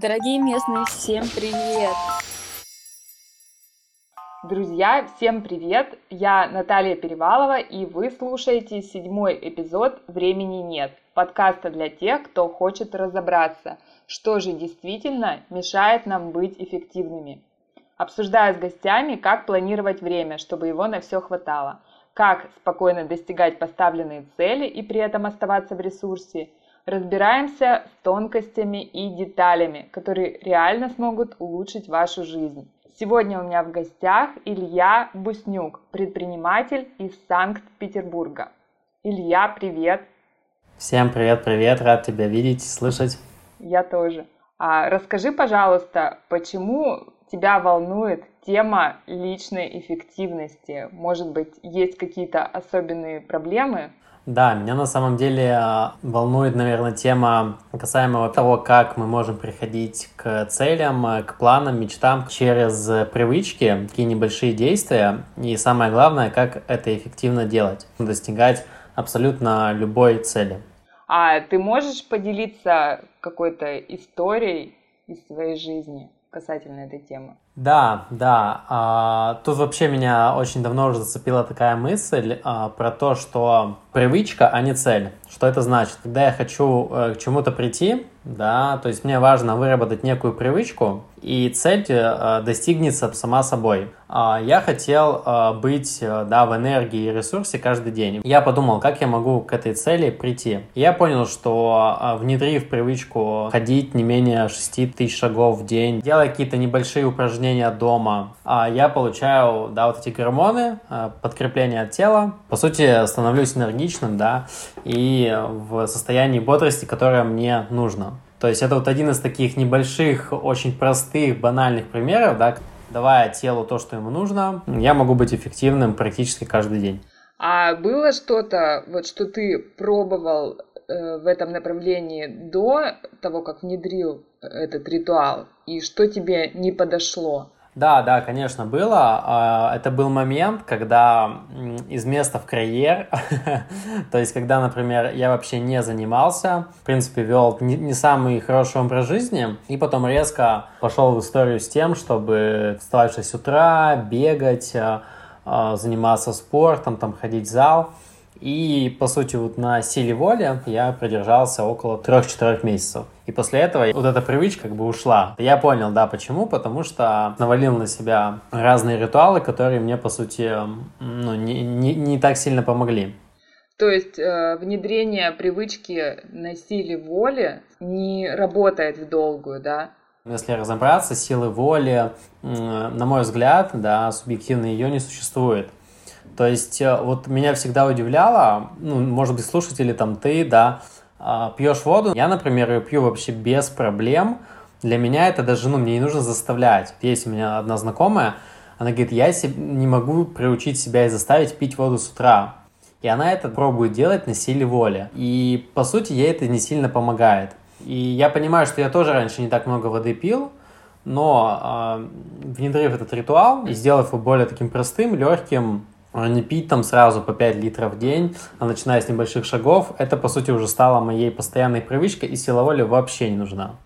Дорогие местные, всем привет! Друзья, всем привет! Я Наталья Перевалова, и вы слушаете седьмой эпизод «Времени нет» подкаста для тех, кто хочет разобраться, что же действительно мешает нам быть эффективными. Обсуждаю с гостями, как планировать время, чтобы его на все хватало, как спокойно достигать поставленные цели и при этом оставаться в ресурсе – Разбираемся с тонкостями и деталями, которые реально смогут улучшить вашу жизнь. Сегодня у меня в гостях Илья Буснюк, предприниматель из Санкт-Петербурга. Илья, привет! Всем привет-привет, рад тебя видеть, слышать. Я тоже. А расскажи, пожалуйста, почему тебя волнует тема личной эффективности? Может быть, есть какие-то особенные проблемы? Да, меня на самом деле а, волнует, наверное, тема касаемого того, как мы можем приходить к целям, а, к планам, мечтам через привычки, такие небольшие действия. И самое главное, как это эффективно делать, достигать абсолютно любой цели. А ты можешь поделиться какой-то историей из своей жизни? касательно этой темы. Да, да. А, тут вообще меня очень давно уже зацепила такая мысль а, про то, что привычка, а не цель. Что это значит? Когда я хочу э, к чему-то прийти, да, то есть мне важно выработать некую привычку, и цель э, достигнется сама собой. А, я хотел э, быть да, в энергии и ресурсе каждый день. Я подумал, как я могу к этой цели прийти. Я понял, что внедрив привычку ходить не менее 6 тысяч шагов в день, делая какие-то небольшие упражнения дома, я получаю да, вот эти гормоны, подкрепление от тела. По сути, становлюсь энергичным, да, и в состоянии бодрости, которое мне нужно. То есть это вот один из таких небольших, очень простых, банальных примеров, да, давая телу то, что ему нужно, я могу быть эффективным практически каждый день. А было что-то, вот что ты пробовал э, в этом направлении до того, как внедрил этот ритуал, и что тебе не подошло? Да, да, конечно, было. А, это был момент, когда из места в карьер, то есть когда, например, я вообще не занимался, в принципе, вел не самый хороший образ жизни, и потом резко пошел в историю с тем, чтобы вставать в 6 утра, бегать, а, а, заниматься спортом, там, ходить в зал. И, по сути, вот на силе воли я продержался около 3-4 месяцев. И после этого вот эта привычка как бы ушла. Я понял, да, почему, потому что навалил на себя разные ритуалы, которые мне, по сути, ну, не, не, не так сильно помогли. То есть э, внедрение привычки на силе воли не работает в долгую, да? Если разобраться, силы воли, на мой взгляд, да, субъективно ее не существует. То есть э, вот меня всегда удивляло, ну, может быть, слушатели там ты, да, а, пьешь воду. Я, например, ее пью вообще без проблем. Для меня это даже, ну, мне не нужно заставлять. Есть у меня одна знакомая, она говорит, я не могу приучить себя и заставить пить воду с утра. И она это пробует делать на силе воли. И, по сути, ей это не сильно помогает. И я понимаю, что я тоже раньше не так много воды пил, но э, внедрив этот ритуал и сделав его более таким простым, легким, не пить там сразу по 5 литров в день, а начиная с небольших шагов, это, по сути, уже стало моей постоянной привычкой, и сила воли вообще не нужна.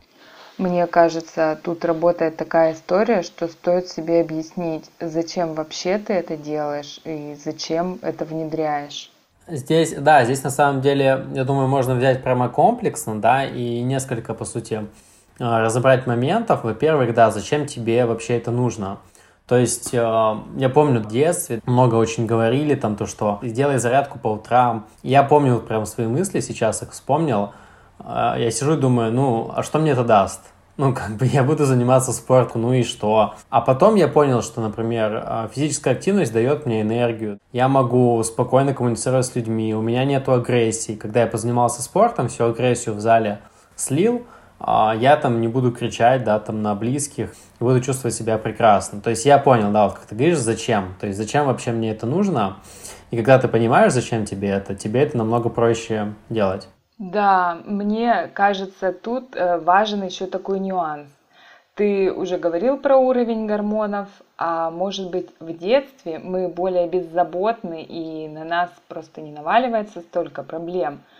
Мне кажется, тут работает такая история, что стоит себе объяснить, зачем вообще ты это делаешь и зачем это внедряешь. Здесь, да, здесь на самом деле, я думаю, можно взять прямо комплексно, да, и несколько, по сути, разобрать моментов. Во-первых, да, зачем тебе вообще это нужно? То есть, э, я помню в детстве много очень говорили там то, что сделай зарядку по утрам. Я помню прям свои мысли сейчас, их вспомнил. Э, я сижу и думаю, ну, а что мне это даст? Ну, как бы я буду заниматься спортом, ну и что? А потом я понял, что, например, э, физическая активность дает мне энергию. Я могу спокойно коммуницировать с людьми, у меня нет агрессии. Когда я позанимался спортом, всю агрессию в зале слил, я там не буду кричать, да, там на близких, буду чувствовать себя прекрасно. То есть я понял, да, вот как ты говоришь, зачем, то есть зачем вообще мне это нужно, и когда ты понимаешь, зачем тебе это, тебе это намного проще делать. Да, мне кажется, тут э, важен еще такой нюанс. Ты уже говорил про уровень гормонов, а может быть в детстве мы более беззаботны и на нас просто не наваливается столько проблем –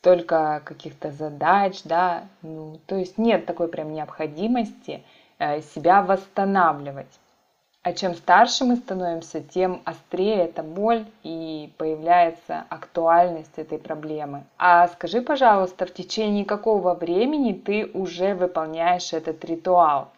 столько каких-то задач, да, ну, то есть нет такой прям необходимости э, себя восстанавливать. А чем старше мы становимся, тем острее эта боль и появляется актуальность этой проблемы. А скажи, пожалуйста, в течение какого времени ты уже выполняешь этот ритуал?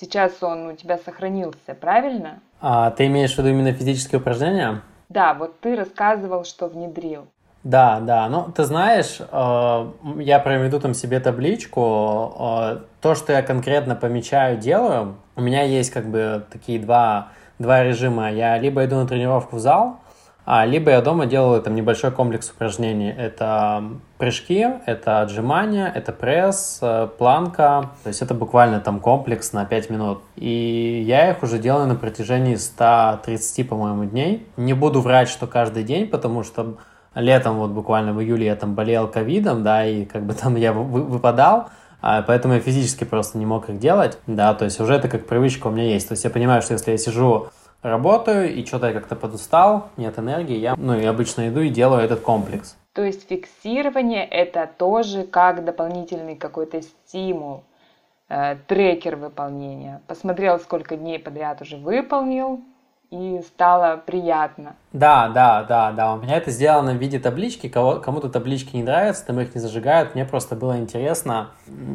Сейчас он у тебя сохранился, правильно? А ты имеешь в виду именно физические упражнения? Да, вот ты рассказывал, что внедрил. Да, да. Ну, ты знаешь, э, я проведу там себе табличку. Э, то, что я конкретно помечаю, делаю, у меня есть как бы такие два, два режима. Я либо иду на тренировку в зал, а, либо я дома делаю там небольшой комплекс упражнений. Это прыжки, это отжимания, это пресс, э, планка. То есть это буквально там комплекс на 5 минут. И я их уже делаю на протяжении 130, по-моему, дней. Не буду врать, что каждый день, потому что летом, вот буквально в июле я там болел ковидом, да, и как бы там я выпадал, а, поэтому я физически просто не мог их делать, да, то есть уже это как привычка у меня есть, то есть я понимаю, что если я сижу, работаю, и что-то я как-то подустал, нет энергии, я, ну, и обычно иду и делаю этот комплекс. То есть фиксирование это тоже как дополнительный какой-то стимул, э, трекер выполнения. Посмотрел, сколько дней подряд уже выполнил, и стало приятно. Да, да, да, да. У меня это сделано в виде таблички. Кого, кому-то таблички не нравятся, там их не зажигают. Мне просто было интересно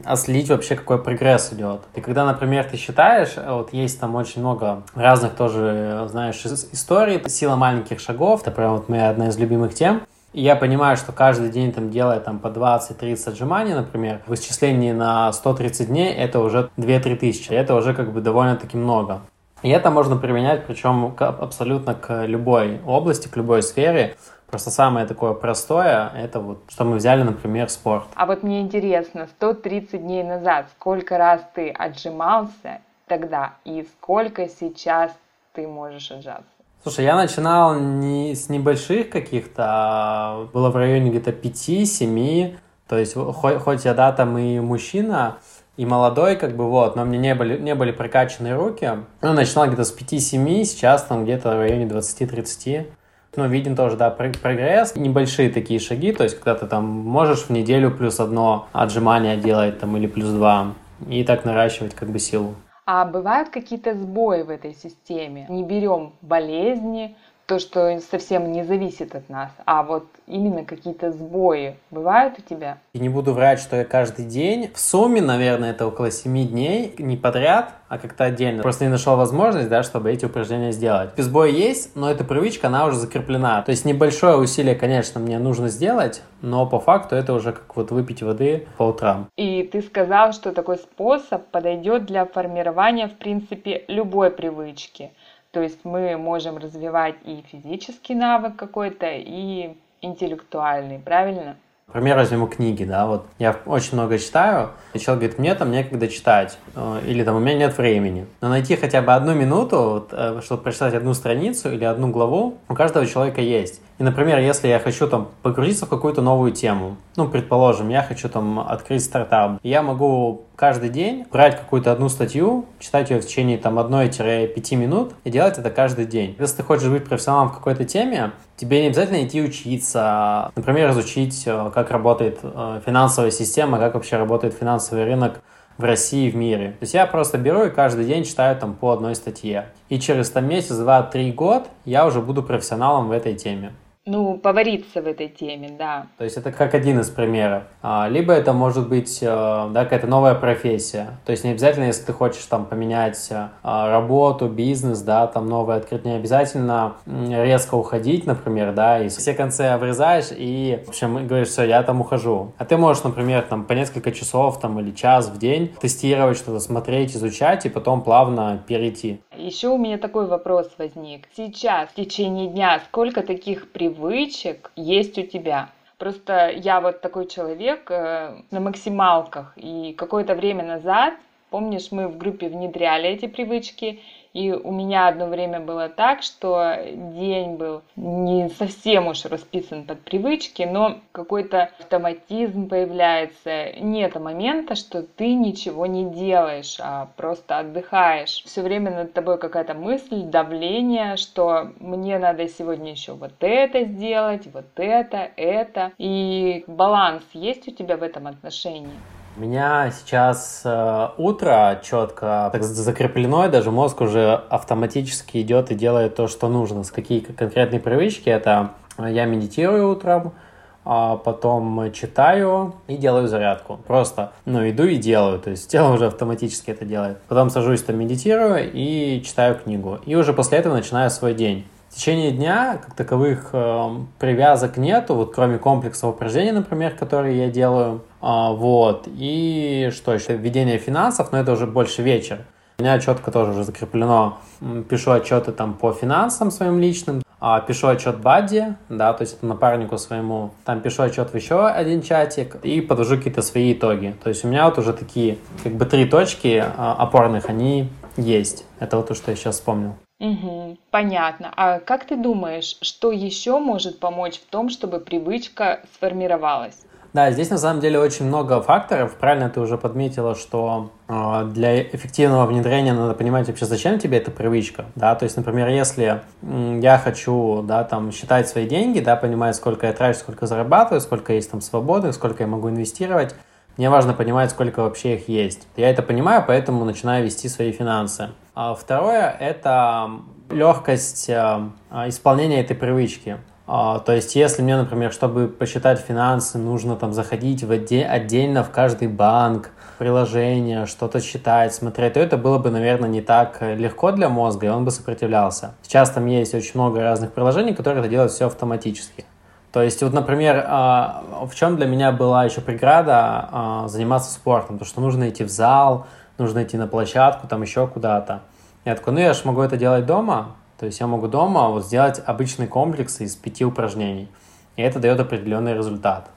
ослить вообще, какой прогресс идет. И когда, например, ты считаешь, вот есть там очень много разных тоже, знаешь, историй. Сила маленьких шагов, это прям вот моя одна из любимых тем. И я понимаю, что каждый день там делая там по 20-30 отжиманий, например, в исчислении на 130 дней это уже 2-3 тысячи. Это уже как бы довольно-таки много. И это можно применять, причем абсолютно к любой области, к любой сфере. Просто самое такое простое, это вот, что мы взяли, например, спорт. А вот мне интересно, 130 дней назад, сколько раз ты отжимался тогда и сколько сейчас ты можешь отжаться? Слушай, я начинал не с небольших каких-то, а было в районе где-то 5-7, то есть хоть, хоть я, да, там и мужчина, и молодой, как бы вот, но мне не были, не были прокачанные руки. Ну, начинал где-то с 5-7, сейчас там где-то в районе 20-30. Ну, виден тоже, да, прогресс. Небольшие такие шаги, то есть, когда ты там можешь в неделю плюс одно отжимание делать там или плюс два, и так наращивать как бы силу. А бывают какие-то сбои в этой системе? Не берем болезни, то, что совсем не зависит от нас, а вот именно какие-то сбои бывают у тебя? И не буду врать, что я каждый день. В сумме, наверное, это около 7 дней, не подряд, а как-то отдельно. Просто не нашел возможность, да, чтобы эти упражнения сделать. Сбой есть, но эта привычка, она уже закреплена. То есть небольшое усилие, конечно, мне нужно сделать, но по факту это уже как вот выпить воды по утрам. И ты сказал, что такой способ подойдет для формирования, в принципе, любой привычки – то есть мы можем развивать и физический навык какой-то, и интеллектуальный, правильно? Например, возьмем книги, да, вот я очень много читаю, и человек говорит, мне там некогда читать, э, или там у меня нет времени. Но найти хотя бы одну минуту, вот, э, чтобы прочитать одну страницу или одну главу, у каждого человека есть. Например, если я хочу там погрузиться в какую-то новую тему, ну, предположим, я хочу там открыть стартап, я могу каждый день брать какую-то одну статью, читать ее в течение там 1-5 минут и делать это каждый день. Если ты хочешь быть профессионалом в какой-то теме, тебе не обязательно идти учиться, например, изучить, э, как работает э, финансовая система, как вообще работает финансовый рынок в России в мире. То есть я просто беру и каждый день читаю там по одной статье. И через там месяц, два, три год я уже буду профессионалом в этой теме ну, повариться в этой теме, да. То есть это как один из примеров. А, либо это может быть э, да, какая-то новая профессия. То есть не обязательно, если ты хочешь там поменять э, работу, бизнес, да, там новое открыть, не обязательно резко уходить, например, да, и все концы обрезаешь и, в общем, говоришь, все, я там ухожу. А ты можешь, например, там по несколько часов там или час в день тестировать что-то, смотреть, изучать и потом плавно перейти. Еще у меня такой вопрос возник. Сейчас, в течение дня, сколько таких привычек привычек есть у тебя. Просто я вот такой человек э, на максималках, и какое-то время назад Помнишь, мы в группе внедряли эти привычки, и у меня одно время было так, что день был не совсем уж расписан под привычки, но какой-то автоматизм появляется. Нет момента, что ты ничего не делаешь, а просто отдыхаешь. Все время над тобой какая-то мысль, давление, что мне надо сегодня еще вот это сделать, вот это, это. И баланс есть у тебя в этом отношении? У меня сейчас э, утро четко так закреплено, и даже мозг уже автоматически идет и делает то, что нужно. С какие конкретные привычки это я медитирую утром, а потом читаю и делаю зарядку. Просто, ну, иду и делаю, то есть тело уже автоматически это делает. Потом сажусь там, медитирую и читаю книгу. И уже после этого начинаю свой день. В течение дня, как таковых, э, привязок нету, вот кроме комплекса упражнений, например, которые я делаю, э, вот, и что еще, введение финансов, но это уже больше вечер. У меня четко тоже уже закреплено, пишу отчеты там по финансам своим личным, а, пишу отчет Бадди, да, то есть напарнику своему, там пишу отчет в еще один чатик и подвожу какие-то свои итоги. То есть у меня вот уже такие, как бы три точки а, опорных, они есть. Это вот то, что я сейчас вспомнил. Угу, понятно. А как ты думаешь, что еще может помочь в том, чтобы привычка сформировалась? Да, здесь на самом деле очень много факторов. Правильно ты уже подметила, что э, для эффективного внедрения надо понимать вообще, зачем тебе эта привычка. Да? То есть, например, если э, я хочу да, там, считать свои деньги, да, понимать, сколько я трачу, сколько зарабатываю, сколько есть там свободы, сколько я могу инвестировать, мне важно понимать, сколько вообще их есть. Я это понимаю, поэтому начинаю вести свои финансы. А второе – это легкость э, исполнения этой привычки. А, то есть, если мне, например, чтобы посчитать финансы, нужно там заходить в отде- отдельно в каждый банк, приложение, что-то считать, смотреть, то это было бы, наверное, не так легко для мозга, и он бы сопротивлялся. Сейчас там есть очень много разных приложений, которые это делают все автоматически. То есть, вот, например, а, в чем для меня была еще преграда а, заниматься спортом, то что нужно идти в зал, нужно идти на площадку, там еще куда-то. Я такой, ну я же могу это делать дома, то есть я могу дома вот сделать обычный комплекс из пяти упражнений, и это дает определенный результат.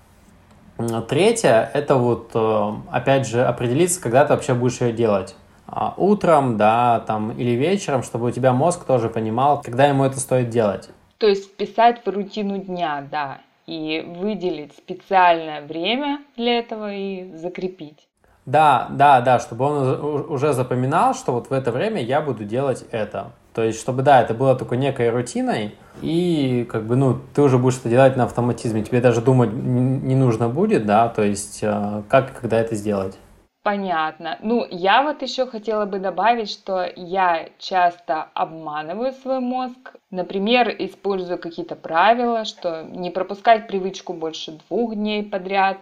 Третье, это вот, э, опять же, определиться, когда ты вообще будешь ее делать. А, утром, да, там, или вечером, чтобы у тебя мозг тоже понимал, когда ему это стоит делать. То есть вписать в рутину дня, да, и выделить специальное время для этого и закрепить. Да, да, да, чтобы он уже запоминал, что вот в это время я буду делать это. То есть, чтобы, да, это было такой некой рутиной, и как бы, ну, ты уже будешь это делать на автоматизме, тебе даже думать не нужно будет, да, то есть, э, как и когда это сделать. Понятно. Ну, я вот еще хотела бы добавить, что я часто обманываю свой мозг. Например, использую какие-то правила, что не пропускать привычку больше двух дней подряд,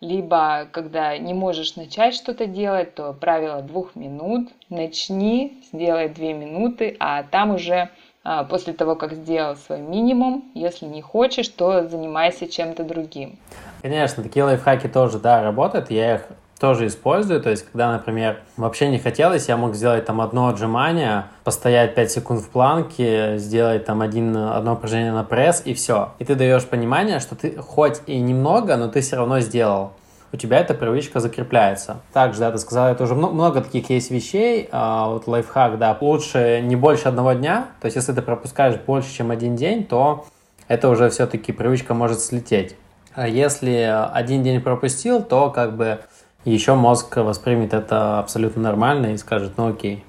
либо когда не можешь начать что-то делать, то правило двух минут. Начни, сделай две минуты, а там уже а, после того, как сделал свой минимум, если не хочешь, то занимайся чем-то другим. Конечно, такие лайфхаки тоже, да, работают. Я их тоже использую. То есть, когда, например, вообще не хотелось, я мог сделать там одно отжимание, постоять 5 секунд в планке, сделать там один, одно упражнение на пресс и все. И ты даешь понимание, что ты хоть и немного, но ты все равно сделал у тебя эта привычка закрепляется. Также, да, ты сказал, это уже много, много таких есть вещей. А, вот лайфхак, да, лучше не больше одного дня. То есть, если ты пропускаешь больше, чем один день, то это уже все-таки привычка может слететь. А если один день пропустил, то как бы еще мозг воспримет это абсолютно нормально и скажет, ну окей.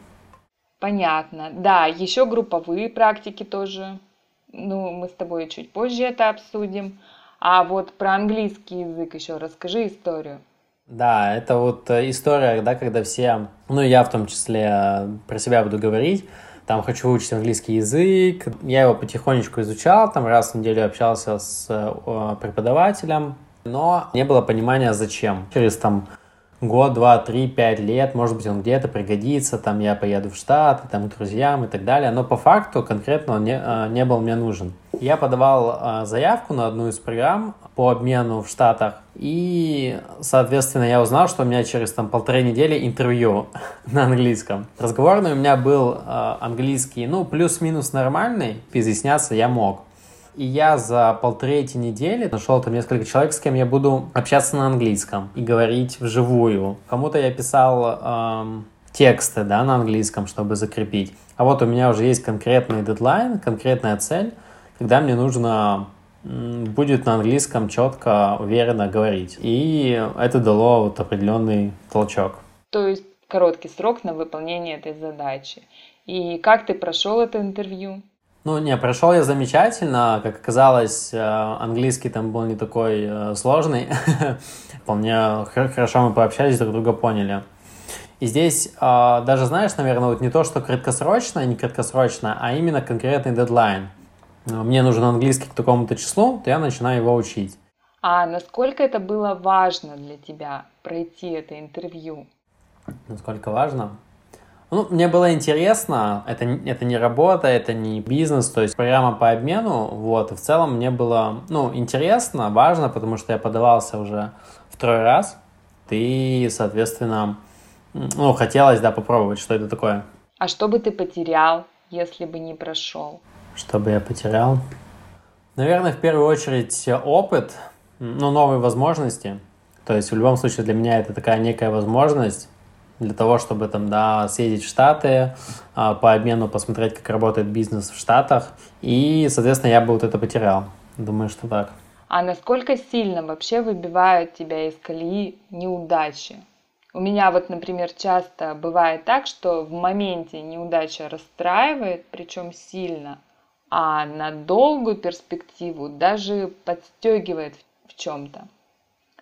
Понятно. Да, еще групповые практики тоже. Ну, мы с тобой чуть позже это обсудим. А вот про английский язык еще расскажи историю. Да, это вот э, история, да, когда все, ну я в том числе э, про себя буду говорить, там хочу учить английский язык, я его потихонечку изучал, там раз в неделю общался с э, преподавателем, но не было понимания зачем. Через там год, два, три, пять лет, может быть, он где-то пригодится, там я поеду в Штаты, там к друзьям и так далее, но по факту конкретно он не, э, не был мне нужен. Я подавал э, заявку на одну из программ по обмену в Штатах, и, соответственно, я узнал, что у меня через там полторы недели интервью на английском. Разговорный у меня был э, английский, ну, плюс-минус нормальный, изъясняться я мог. И я за полторы эти недели нашел там несколько человек, с кем я буду общаться на английском и говорить вживую. Кому-то я писал эм, тексты да, на английском, чтобы закрепить. А вот у меня уже есть конкретный дедлайн, конкретная цель, когда мне нужно будет на английском четко, уверенно говорить. И это дало вот определенный толчок. То есть короткий срок на выполнение этой задачи. И как ты прошел это интервью? Ну, не, прошел я замечательно. Как оказалось, э, английский там был не такой э, сложный. Вполне хорошо мы пообщались, друг друга поняли. И здесь э, даже, знаешь, наверное, вот не то, что краткосрочно, не краткосрочно, а именно конкретный дедлайн. Мне нужен английский к такому-то числу, то я начинаю его учить. А насколько это было важно для тебя пройти это интервью? Насколько важно? Ну, мне было интересно, это, это не работа, это не бизнес, то есть программа по обмену, вот, и в целом мне было, ну, интересно, важно, потому что я подавался уже второй раз, и, соответственно, ну, хотелось, да, попробовать, что это такое. А что бы ты потерял, если бы не прошел? Что бы я потерял? Наверное, в первую очередь опыт, ну, новые возможности. То есть в любом случае для меня это такая некая возможность для того, чтобы там, да, съездить в Штаты, а, по обмену посмотреть, как работает бизнес в Штатах. И, соответственно, я бы вот это потерял. Думаю, что так. А насколько сильно вообще выбивают тебя из колеи неудачи? У меня вот, например, часто бывает так, что в моменте неудача расстраивает, причем сильно, а на долгую перспективу даже подстегивает в чем-то.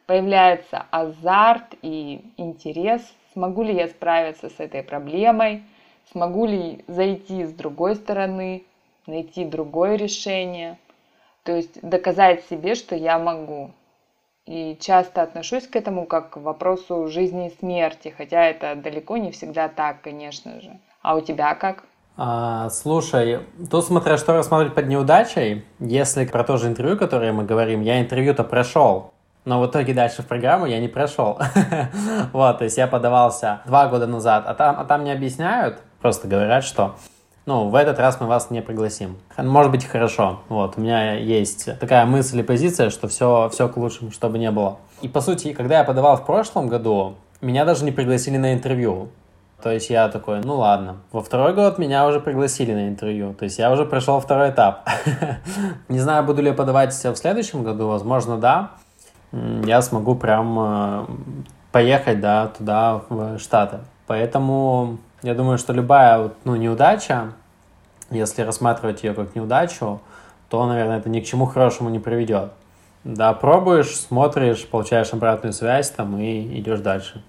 Появляется азарт и интерес смогу ли я справиться с этой проблемой, смогу ли зайти с другой стороны, найти другое решение, то есть доказать себе, что я могу. И часто отношусь к этому как к вопросу жизни и смерти, хотя это далеко не всегда так, конечно же. А у тебя как? А, слушай, тут смотря что рассматривать под неудачей, если про то же интервью, которое мы говорим, я интервью-то прошел, но в итоге дальше в программу я не прошел. вот, то есть я подавался два года назад, а там, а там не объясняют, просто говорят, что ну, в этот раз мы вас не пригласим. Может быть, хорошо. Вот, у меня есть такая мысль и позиция, что все, все к лучшему, чтобы не было. И, по сути, когда я подавал в прошлом году, меня даже не пригласили на интервью. То есть я такой, ну ладно. Во второй год меня уже пригласили на интервью. То есть я уже прошел второй этап. не знаю, буду ли я подавать в следующем году. Возможно, да я смогу прям э, поехать, да, туда, в Штаты. Поэтому я думаю, что любая ну, неудача, если рассматривать ее как неудачу, то, наверное, это ни к чему хорошему не приведет. Да, пробуешь, смотришь, получаешь обратную связь там и идешь дальше.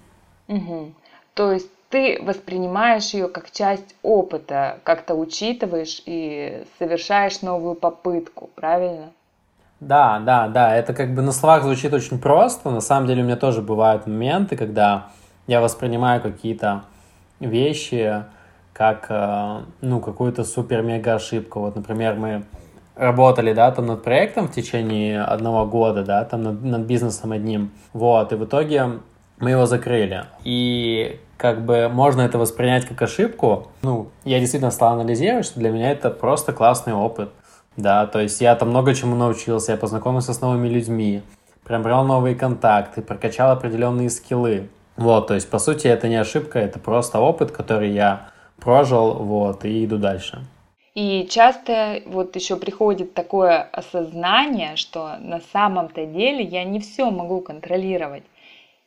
Угу. То есть ты воспринимаешь ее как часть опыта, как-то учитываешь и совершаешь новую попытку, правильно? Да, да, да, это как бы на словах звучит очень просто. На самом деле у меня тоже бывают моменты, когда я воспринимаю какие-то вещи как, э, ну, какую-то супер-мега ошибку. Вот, например, мы работали, да, там над проектом в течение одного года, да, там над, над бизнесом одним, вот, и в итоге мы его закрыли. И как бы можно это воспринять как ошибку. Ну, я действительно стал анализировать, что для меня это просто классный опыт. Да, то есть я там много чему научился, я познакомился с новыми людьми, приобрел новые контакты, прокачал определенные скиллы. Вот, то есть, по сути, это не ошибка, это просто опыт, который я прожил, вот, и иду дальше. И часто вот еще приходит такое осознание, что на самом-то деле я не все могу контролировать,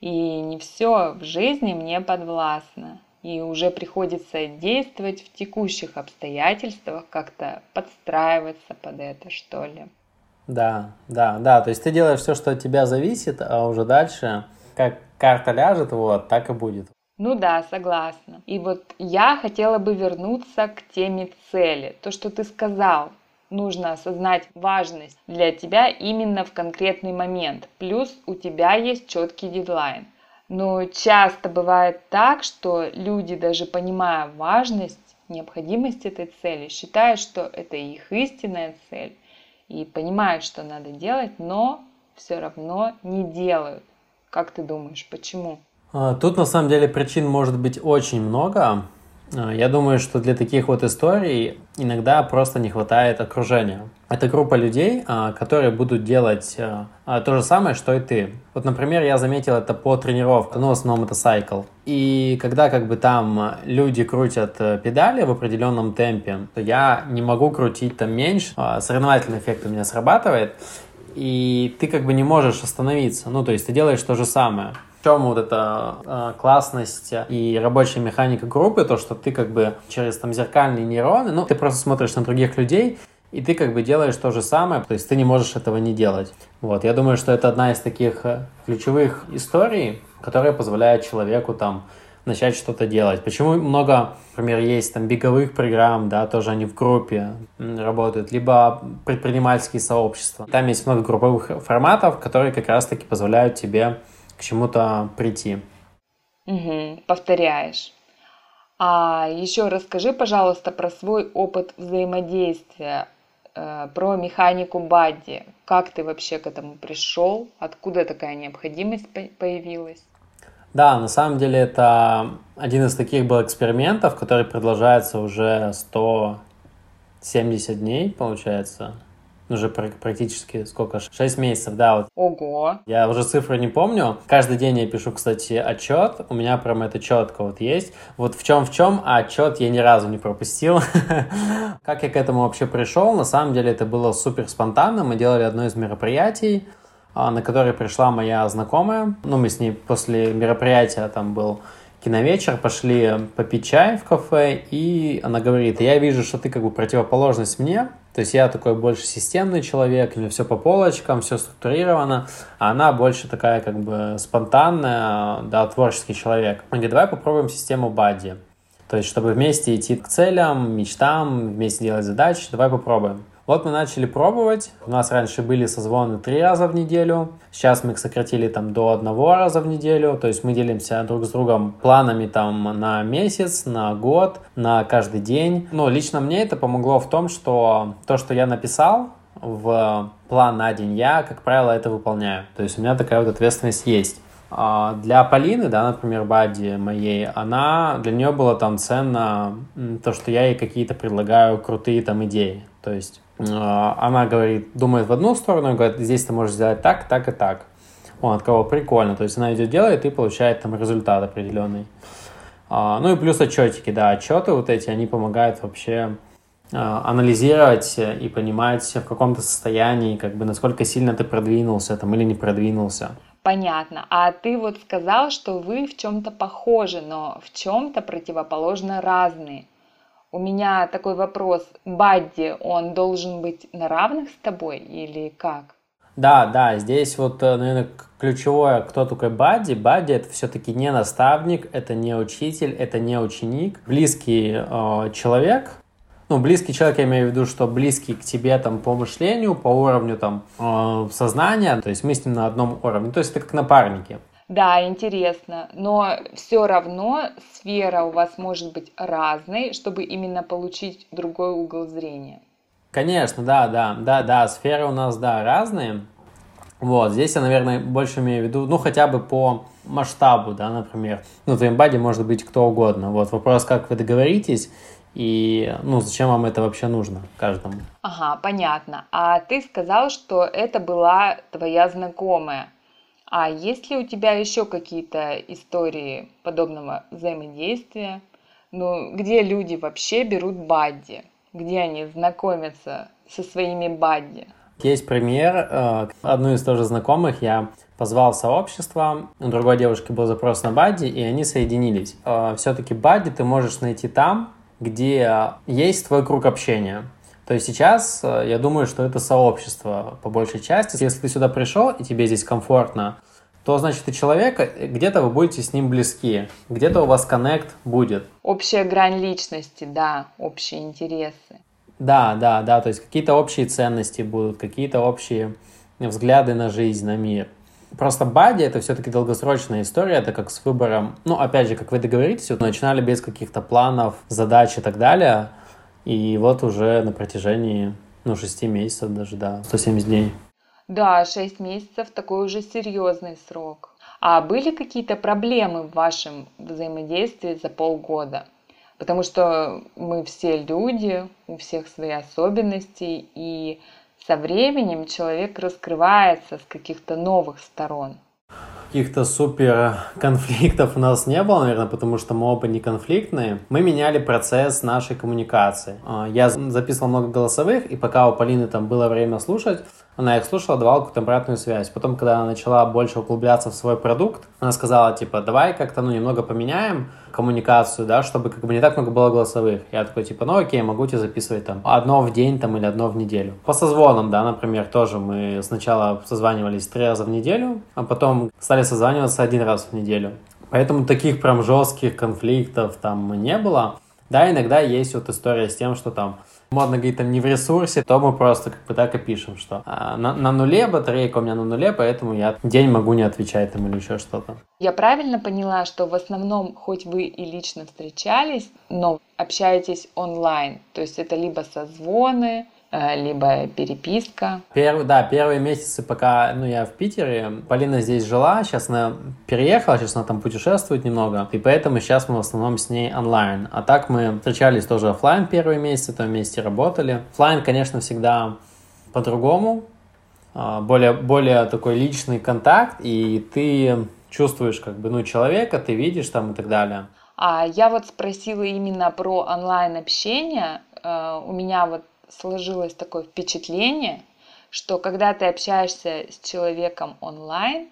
и не все в жизни мне подвластно и уже приходится действовать в текущих обстоятельствах, как-то подстраиваться под это, что ли. Да, да, да, то есть ты делаешь все, что от тебя зависит, а уже дальше, как карта ляжет, вот, так и будет. Ну да, согласна. И вот я хотела бы вернуться к теме цели. То, что ты сказал, нужно осознать важность для тебя именно в конкретный момент. Плюс у тебя есть четкий дедлайн. Но часто бывает так, что люди, даже понимая важность, необходимость этой цели, считают, что это их истинная цель и понимают, что надо делать, но все равно не делают. Как ты думаешь, почему? А, тут на самом деле причин может быть очень много. А, я думаю, что для таких вот историй иногда просто не хватает окружения. Это группа людей, а, которые будут делать а, то же самое, что и ты. Вот, например, я заметил это по тренировкам, ну, в основном это сайкл. И когда как бы там люди крутят э, педали в определенном темпе, то я не могу крутить там меньше. Соревновательный эффект у меня срабатывает, и ты как бы не можешь остановиться. Ну, то есть ты делаешь то же самое. Чем вот эта э, классность и рабочая механика группы, то, что ты как бы через там зеркальные нейроны, ну, ты просто смотришь на других людей, и ты как бы делаешь то же самое, то есть ты не можешь этого не делать. Вот, я думаю, что это одна из таких э, ключевых историй, которая позволяет человеку там начать что-то делать. Почему много, например, есть там беговых программ, да, тоже они в группе работают, либо предпринимательские сообщества. Там есть много групповых форматов, которые как раз-таки позволяют тебе к чему-то прийти. Угу, повторяешь. А еще расскажи, пожалуйста, про свой опыт взаимодействия, э, про механику Бадди. Как ты вообще к этому пришел? Откуда такая необходимость появилась? Да, на самом деле это один из таких был экспериментов, который продолжается уже 170 дней, получается уже практически сколько, 6 месяцев, да. Вот. Ого! Я уже цифры не помню. Каждый день я пишу, кстати, отчет. У меня прям это четко вот есть. Вот в чем в чем, а отчет я ни разу не пропустил. Как я к этому вообще пришел? На самом деле это было супер спонтанно. Мы делали одно из мероприятий, а, на которое пришла моя знакомая. Ну, мы с ней после мероприятия, там был киновечер, пошли попить чай в кафе, и она говорит, я вижу, что ты как бы противоположность мне, то есть я такой больше системный человек, у меня все по полочкам, все структурировано, а она больше такая как бы спонтанная, да, творческий человек. Он говорит, давай попробуем систему Бадди. То есть, чтобы вместе идти к целям, мечтам, вместе делать задачи, давай попробуем. Вот мы начали пробовать. У нас раньше были созвоны три раза в неделю. Сейчас мы их сократили там до одного раза в неделю. То есть мы делимся друг с другом планами там на месяц, на год, на каждый день. Но лично мне это помогло в том, что то, что я написал, в план на день, я, как правило, это выполняю. То есть у меня такая вот ответственность есть. А для Полины, да, например, Бадди моей, она, для нее было там ценно то, что я ей какие-то предлагаю крутые там идеи. То есть она говорит, думает в одну сторону, говорит, здесь ты можешь сделать так, так и так. Он от кого прикольно. То есть она идет делает и получает там результат определенный. А, ну и плюс отчетики, да, отчеты вот эти, они помогают вообще а, анализировать и понимать в каком-то состоянии, как бы насколько сильно ты продвинулся там или не продвинулся. Понятно. А ты вот сказал, что вы в чем-то похожи, но в чем-то противоположно разные. У меня такой вопрос. Бадди, он должен быть на равных с тобой или как? Да, да, здесь вот, э, наверное, ключевое, кто такой Бадди. Бадди это все-таки не наставник, это не учитель, это не ученик. Близкий э, человек, ну, близкий человек, я имею в виду, что близкий к тебе там по мышлению, по уровню там э, сознания, то есть мы с ним на одном уровне, то есть это как напарники. Да, интересно, но все равно сфера у вас может быть разной, чтобы именно получить другой угол зрения. Конечно, да, да, да, да, сферы у нас, да, разные. Вот, здесь я, наверное, больше имею в виду, ну, хотя бы по масштабу, да, например. Ну, в твоем баде может быть кто угодно. Вот, вопрос, как вы договоритесь, и, ну, зачем вам это вообще нужно каждому. Ага, понятно. А ты сказал, что это была твоя знакомая. А есть ли у тебя еще какие-то истории подобного взаимодействия? Ну, где люди вообще берут бадди? Где они знакомятся со своими бадди? Есть пример. Э, одну из тоже знакомых я позвал в сообщество, у другой девушки был запрос на бадди, и они соединились. Э, Все-таки бадди ты можешь найти там, где есть твой круг общения. То есть сейчас э, я думаю, что это сообщество по большей части. Если ты сюда пришел и тебе здесь комфортно, то значит и человека где-то вы будете с ним близки, где-то у вас коннект будет. Общая грань личности, да, общие интересы. Да, да, да, то есть какие-то общие ценности будут, какие-то общие взгляды на жизнь, на мир. Просто бади это все-таки долгосрочная история, это как с выбором, ну, опять же, как вы договоритесь, вот начинали без каких-то планов, задач и так далее, и вот уже на протяжении, ну, 6 месяцев даже, да, 170 дней. Да, 6 месяцев такой уже серьезный срок. А были какие-то проблемы в вашем взаимодействии за полгода? Потому что мы все люди, у всех свои особенности, и со временем человек раскрывается с каких-то новых сторон каких-то супер конфликтов у нас не было, наверное, потому что мы оба не конфликтные. Мы меняли процесс нашей коммуникации. А, я записывал много голосовых, и пока у Полины там было время слушать, она их слушала, давала какую-то обратную связь. Потом, когда она начала больше углубляться в свой продукт, она сказала, типа, давай как-то, ну, немного поменяем коммуникацию, да, чтобы как бы не так много было голосовых. Я такой, типа, ну, окей, могу тебе записывать там одно в день там или одно в неделю. По созвонам, да, например, тоже мы сначала созванивались три раза в неделю, а потом стали созваниваться один раз в неделю. Поэтому таких прям жестких конфликтов там не было. Да, иногда есть вот история с тем, что там модно говорить, там не в ресурсе, то мы просто как бы так и пишем, что а, на, на нуле батарейка у меня на нуле, поэтому я день могу не отвечать там или еще что-то. Я правильно поняла, что в основном, хоть вы и лично встречались, но общаетесь онлайн, то есть это либо созвоны, либо переписка. Первый, да, первые месяцы, пока ну, я в Питере, Полина здесь жила, сейчас она переехала, сейчас она там путешествует немного, и поэтому сейчас мы в основном с ней онлайн. А так мы встречались тоже офлайн первые месяцы, там вместе работали. Офлайн, конечно, всегда по-другому, а, более, более такой личный контакт, и ты чувствуешь как бы, ну, человека, ты видишь там и так далее. А я вот спросила именно про онлайн общение. Э, у меня вот сложилось такое впечатление, что когда ты общаешься с человеком онлайн,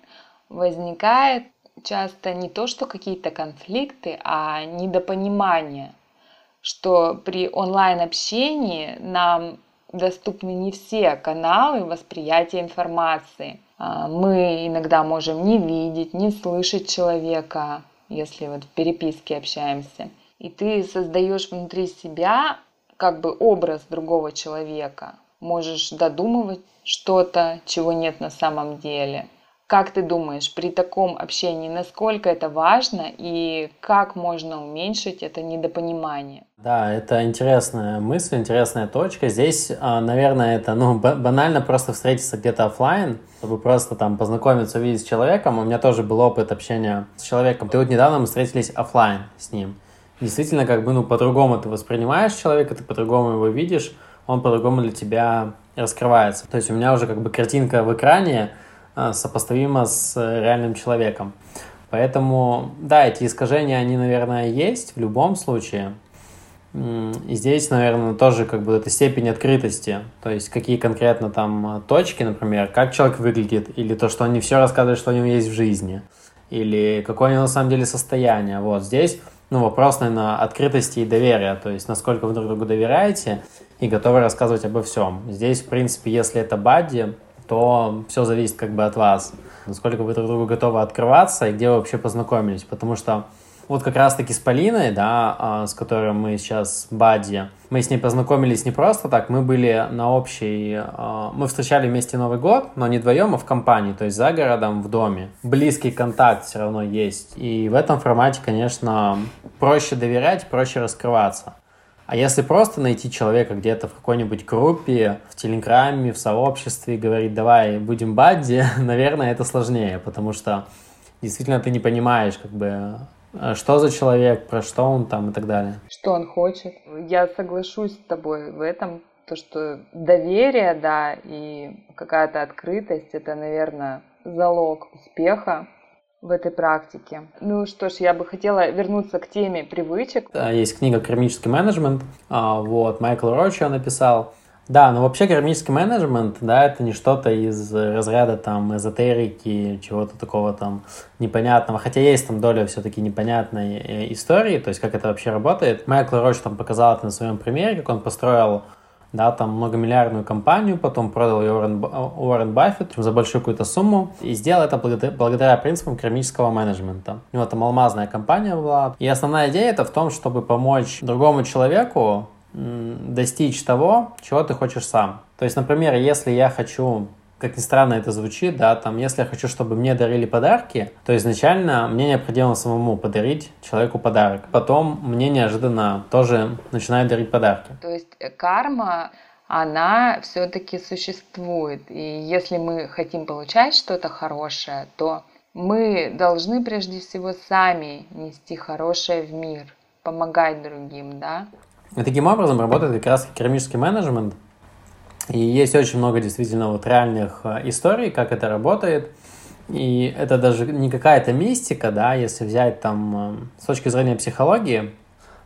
возникает часто не то, что какие-то конфликты, а недопонимание, что при онлайн-общении нам доступны не все каналы восприятия информации. А, мы иногда можем не видеть, не слышать человека, если вот в переписке общаемся. И ты создаешь внутри себя как бы образ другого человека. Можешь додумывать что-то, чего нет на самом деле. Как ты думаешь, при таком общении, насколько это важно и как можно уменьшить это недопонимание? Да, это интересная мысль, интересная точка. Здесь, а, наверное, это ну, банально просто встретиться где-то офлайн, чтобы просто там познакомиться, увидеть с человеком. У меня тоже был опыт общения с человеком. Ты вот недавно мы встретились офлайн с ним действительно как бы, ну, по-другому ты воспринимаешь человека, ты по-другому его видишь, он по-другому для тебя раскрывается. То есть у меня уже как бы картинка в экране э, сопоставима с реальным человеком. Поэтому, да, эти искажения, они, наверное, есть в любом случае. И здесь, наверное, тоже как бы эта степень открытости, то есть какие конкретно там точки, например, как человек выглядит, или то, что он не все рассказывает, что у него есть в жизни, или какое у него на самом деле состояние. Вот здесь ну, вопрос, наверное, открытости и доверия, то есть насколько вы друг другу доверяете и готовы рассказывать обо всем. Здесь, в принципе, если это бадди, то все зависит как бы от вас, насколько вы друг другу готовы открываться и где вы вообще познакомились, потому что вот как раз-таки с Полиной, да, а, с которой мы сейчас бадди, мы с ней познакомились не просто так, мы были на общей... А, мы встречали вместе Новый год, но не вдвоем, а в компании, то есть за городом, в доме. Близкий контакт все равно есть. И в этом формате, конечно, проще доверять, проще раскрываться. А если просто найти человека где-то в какой-нибудь группе, в Телеграме, в сообществе и говорить, давай будем бадди, наверное, это сложнее, потому что действительно ты не понимаешь, как бы, что за человек, про что он там и так далее. Что он хочет. Я соглашусь с тобой в этом, то, что доверие, да, и какая-то открытость, это, наверное, залог успеха в этой практике. Ну что ж, я бы хотела вернуться к теме привычек. Есть книга «Кармический менеджмент», а, вот, Майкл Рочи написал. Да, но вообще кармический менеджмент, да, это не что-то из разряда там эзотерики, чего-то такого там непонятного, хотя есть там доля все-таки непонятной э, истории, то есть как это вообще работает. Майкл Роч там показал это на своем примере, как он построил да, там многомиллиардную компанию, потом продал ее Уоррен, Уоррен Баффет за большую какую-то сумму и сделал это благодаря, благодаря принципам кармического менеджмента. У него там алмазная компания была. И основная идея это в том, чтобы помочь другому человеку достичь того, чего ты хочешь сам. То есть, например, если я хочу как ни странно это звучит, да, там, если я хочу, чтобы мне дарили подарки, то изначально мне необходимо самому подарить человеку подарок. Потом мне неожиданно тоже начинают дарить подарки. То есть э, карма, она все-таки существует. И если мы хотим получать что-то хорошее, то мы должны прежде всего сами нести хорошее в мир. помогать другим, да? И таким образом работает как раз керамический менеджмент. И есть очень много действительно вот реальных э, историй, как это работает. И это даже не какая-то мистика, да, если взять там э, с точки зрения психологии,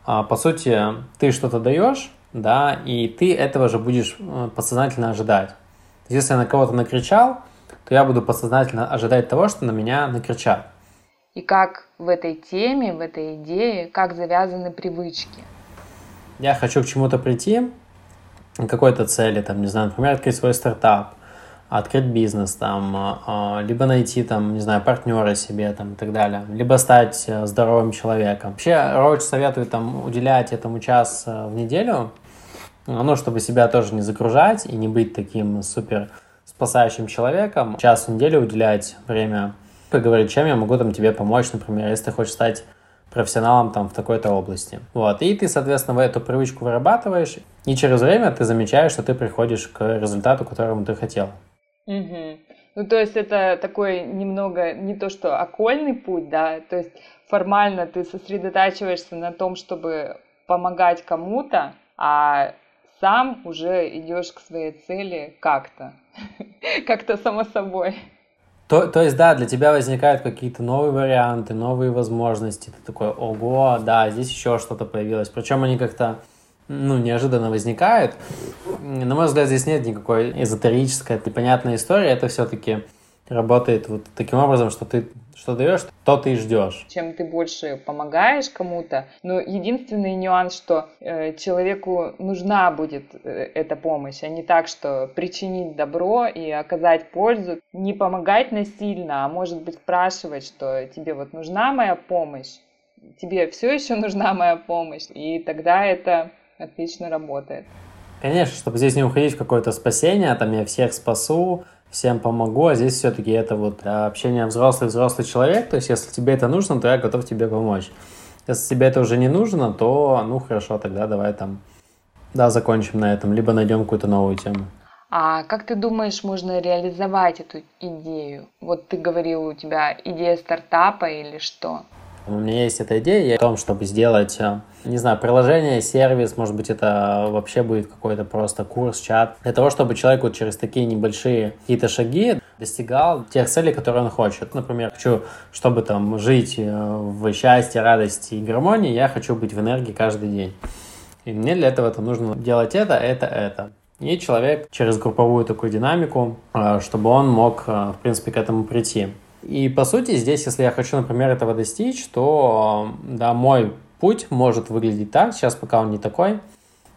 а, по сути, ты что-то даешь, да, и ты этого же будешь э, подсознательно ожидать. Если я на кого-то накричал, то я буду подсознательно ожидать того, что на меня накричат. И как в этой теме, в этой идее, как завязаны привычки? Я хочу к чему-то прийти, к какой-то цели, там, не знаю, например, открыть свой стартап, открыть бизнес, там, а, а, либо найти, там, не знаю, партнера себе, там, и так далее, либо стать э, здоровым человеком. Вообще, Роуч советует, там, уделять этому час э, в неделю, ну, чтобы себя тоже не загружать и не быть таким супер спасающим человеком. Час в неделю уделять время, поговорить, чем я могу там тебе помочь, например, если ты хочешь стать профессионалом там в такой-то области. Вот. И ты, соответственно, в эту привычку вырабатываешь, и через время ты замечаешь, что ты приходишь к результату, к которому ты хотел. Угу. Ну, то есть это такой немного не то что окольный путь, да, то есть формально ты сосредотачиваешься на том, чтобы помогать кому-то, а сам уже идешь к своей цели как-то, как-то само собой. То, то есть, да, для тебя возникают какие-то новые варианты, новые возможности. Ты такой, ого, да, здесь еще что-то появилось. Причем они как-то ну, неожиданно возникают. На мой взгляд, здесь нет никакой эзотерической, непонятной истории. Это все-таки работает вот таким образом, что ты что даешь, то ты и ждешь. Чем ты больше помогаешь кому-то, но единственный нюанс, что э, человеку нужна будет э, эта помощь, а не так, что причинить добро и оказать пользу, не помогать насильно, а может быть спрашивать, что тебе вот нужна моя помощь, тебе все еще нужна моя помощь, и тогда это отлично работает. Конечно, чтобы здесь не уходить в какое-то спасение, там я всех спасу, всем помогу, а здесь все-таки это вот общение взрослый-взрослый человек, то есть если тебе это нужно, то я готов тебе помочь. Если тебе это уже не нужно, то, ну, хорошо, тогда давай там, да, закончим на этом, либо найдем какую-то новую тему. А как ты думаешь, можно реализовать эту идею? Вот ты говорил, у тебя идея стартапа или что? У меня есть эта идея о том, чтобы сделать, э, не знаю, приложение, сервис, может быть, это вообще будет какой-то просто курс, чат, для того, чтобы человек вот через такие небольшие какие-то шаги достигал тех целей, которые он хочет. Например, хочу, чтобы там жить э, в счастье, радости и гармонии, я хочу быть в энергии каждый день. И мне для этого это нужно делать это, это, это. И человек через групповую такую динамику, э, чтобы он мог, в принципе, к этому прийти. И по сути здесь, если я хочу, например, этого достичь, то да, мой путь может выглядеть так, сейчас пока он не такой.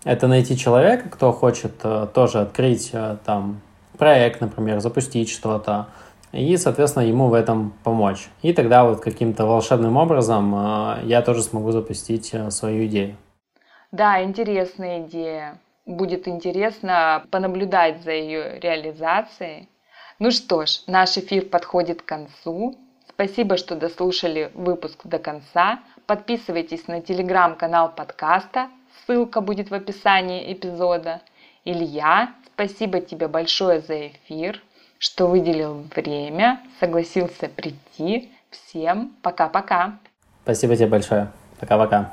Это найти человека, кто хочет э, тоже открыть э, там проект, например, запустить что-то, и, соответственно, ему в этом помочь. И тогда вот каким-то волшебным образом э, я тоже смогу запустить свою идею. Да, интересная идея. Будет интересно понаблюдать за ее реализацией. Ну что ж, наш эфир подходит к концу. Спасибо, что дослушали выпуск до конца. Подписывайтесь на телеграм-канал подкаста. Ссылка будет в описании эпизода. Илья, спасибо тебе большое за эфир, что выделил время, согласился прийти. Всем пока-пока. Спасибо тебе большое. Пока-пока.